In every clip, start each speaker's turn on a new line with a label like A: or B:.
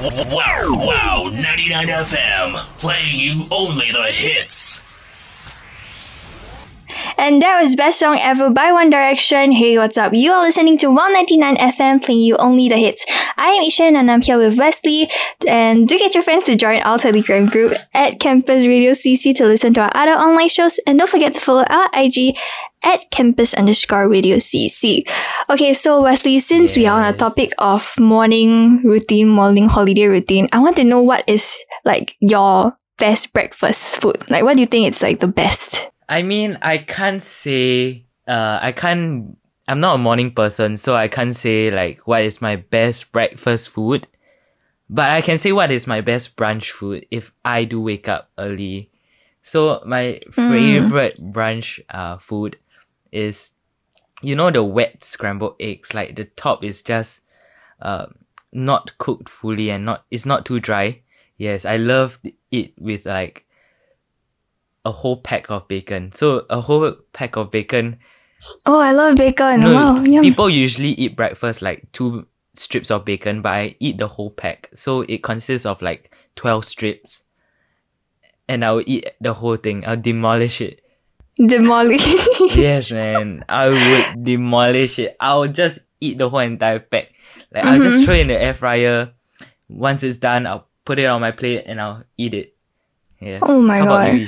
A: Wow, wow, 99 FM, playing you only the hits.
B: And that was Best Song Ever by One Direction. Hey, what's up? You are listening to 199 FM, playing you only the hits. I am Ishan and I'm here with Wesley. And do get your friends to join our Telegram group at Campus Radio CC to listen to our other online shows. And don't forget to follow our IG at campus underscore radio CC. Okay, so Wesley, since we are on a topic of morning routine, morning holiday routine, I want to know what is like your best breakfast food. Like, what do you think it's like the best?
C: I mean, I can't say, uh, I can't, I'm not a morning person, so I can't say like what is my best breakfast food. But I can say what is my best brunch food if I do wake up early. So my favorite brunch, uh, food is, you know, the wet scrambled eggs. Like the top is just, uh, not cooked fully and not, it's not too dry. Yes, I love it with like a whole pack of bacon. So a whole pack of bacon.
B: Oh, I love bacon.
C: No,
B: wow, yum.
C: people usually eat breakfast like two strips of bacon, but I eat the whole pack. So it consists of like twelve strips, and I'll eat the whole thing. I'll demolish it.
B: Demolish.
C: yes, man, I would demolish it. I'll just eat the whole entire pack. Like I'll just mm-hmm. throw it in the air fryer. Once it's done, I'll put it on my plate and I'll eat it. Yes.
B: Oh my
C: How
B: God.
C: you,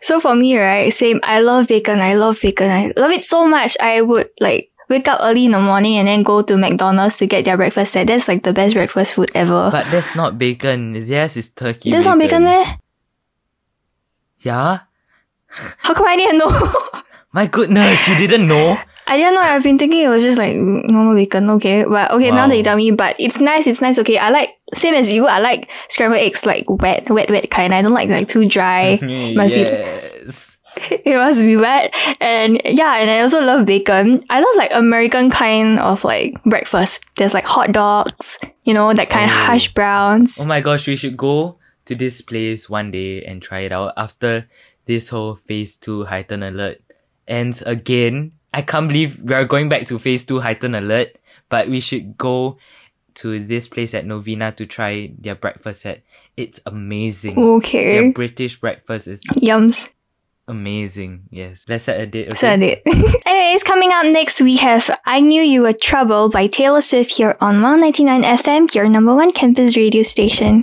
B: So for me, right, same. I love bacon. I love bacon. I love it so much. I would like wake up early in the morning and then go to McDonald's to get their breakfast set. That's like the best breakfast food ever.
C: But that's not bacon. Yes, it's turkey.
B: That's not bacon, meh?
C: Yeah.
B: How come I didn't know?
C: My goodness, you didn't know?
B: I didn't know. I've been thinking it was just like normal bacon. Okay, but okay, now
C: Wow.
B: that you tell me, but it's nice. It's nice. Okay, I like same as you. I like scrambled eggs like wet, wet, wet kind. I don't like like too dry. Must be
C: yes.
B: it must be wet. And yeah, and I also love bacon. I love like American kind of like breakfast. There's like hot dogs, you know, that kind of
C: Oh.
B: hash browns.
C: Oh my gosh, we should go to this place one day and try it out after this whole phase two heightened alert ends again. I can't believe we are going back to phase two heightened alert, but we should go to this place at Novena to try their breakfast set. It's amazing. Okay. Their
B: Okay.
C: British breakfast is
B: Yums.
C: amazing. Yes. Let's set a date. Okay?
B: Said it. Anyways, coming up next, we have I Knew You Were Trouble by Taylor Swift here on 199 FM, your number one campus radio station.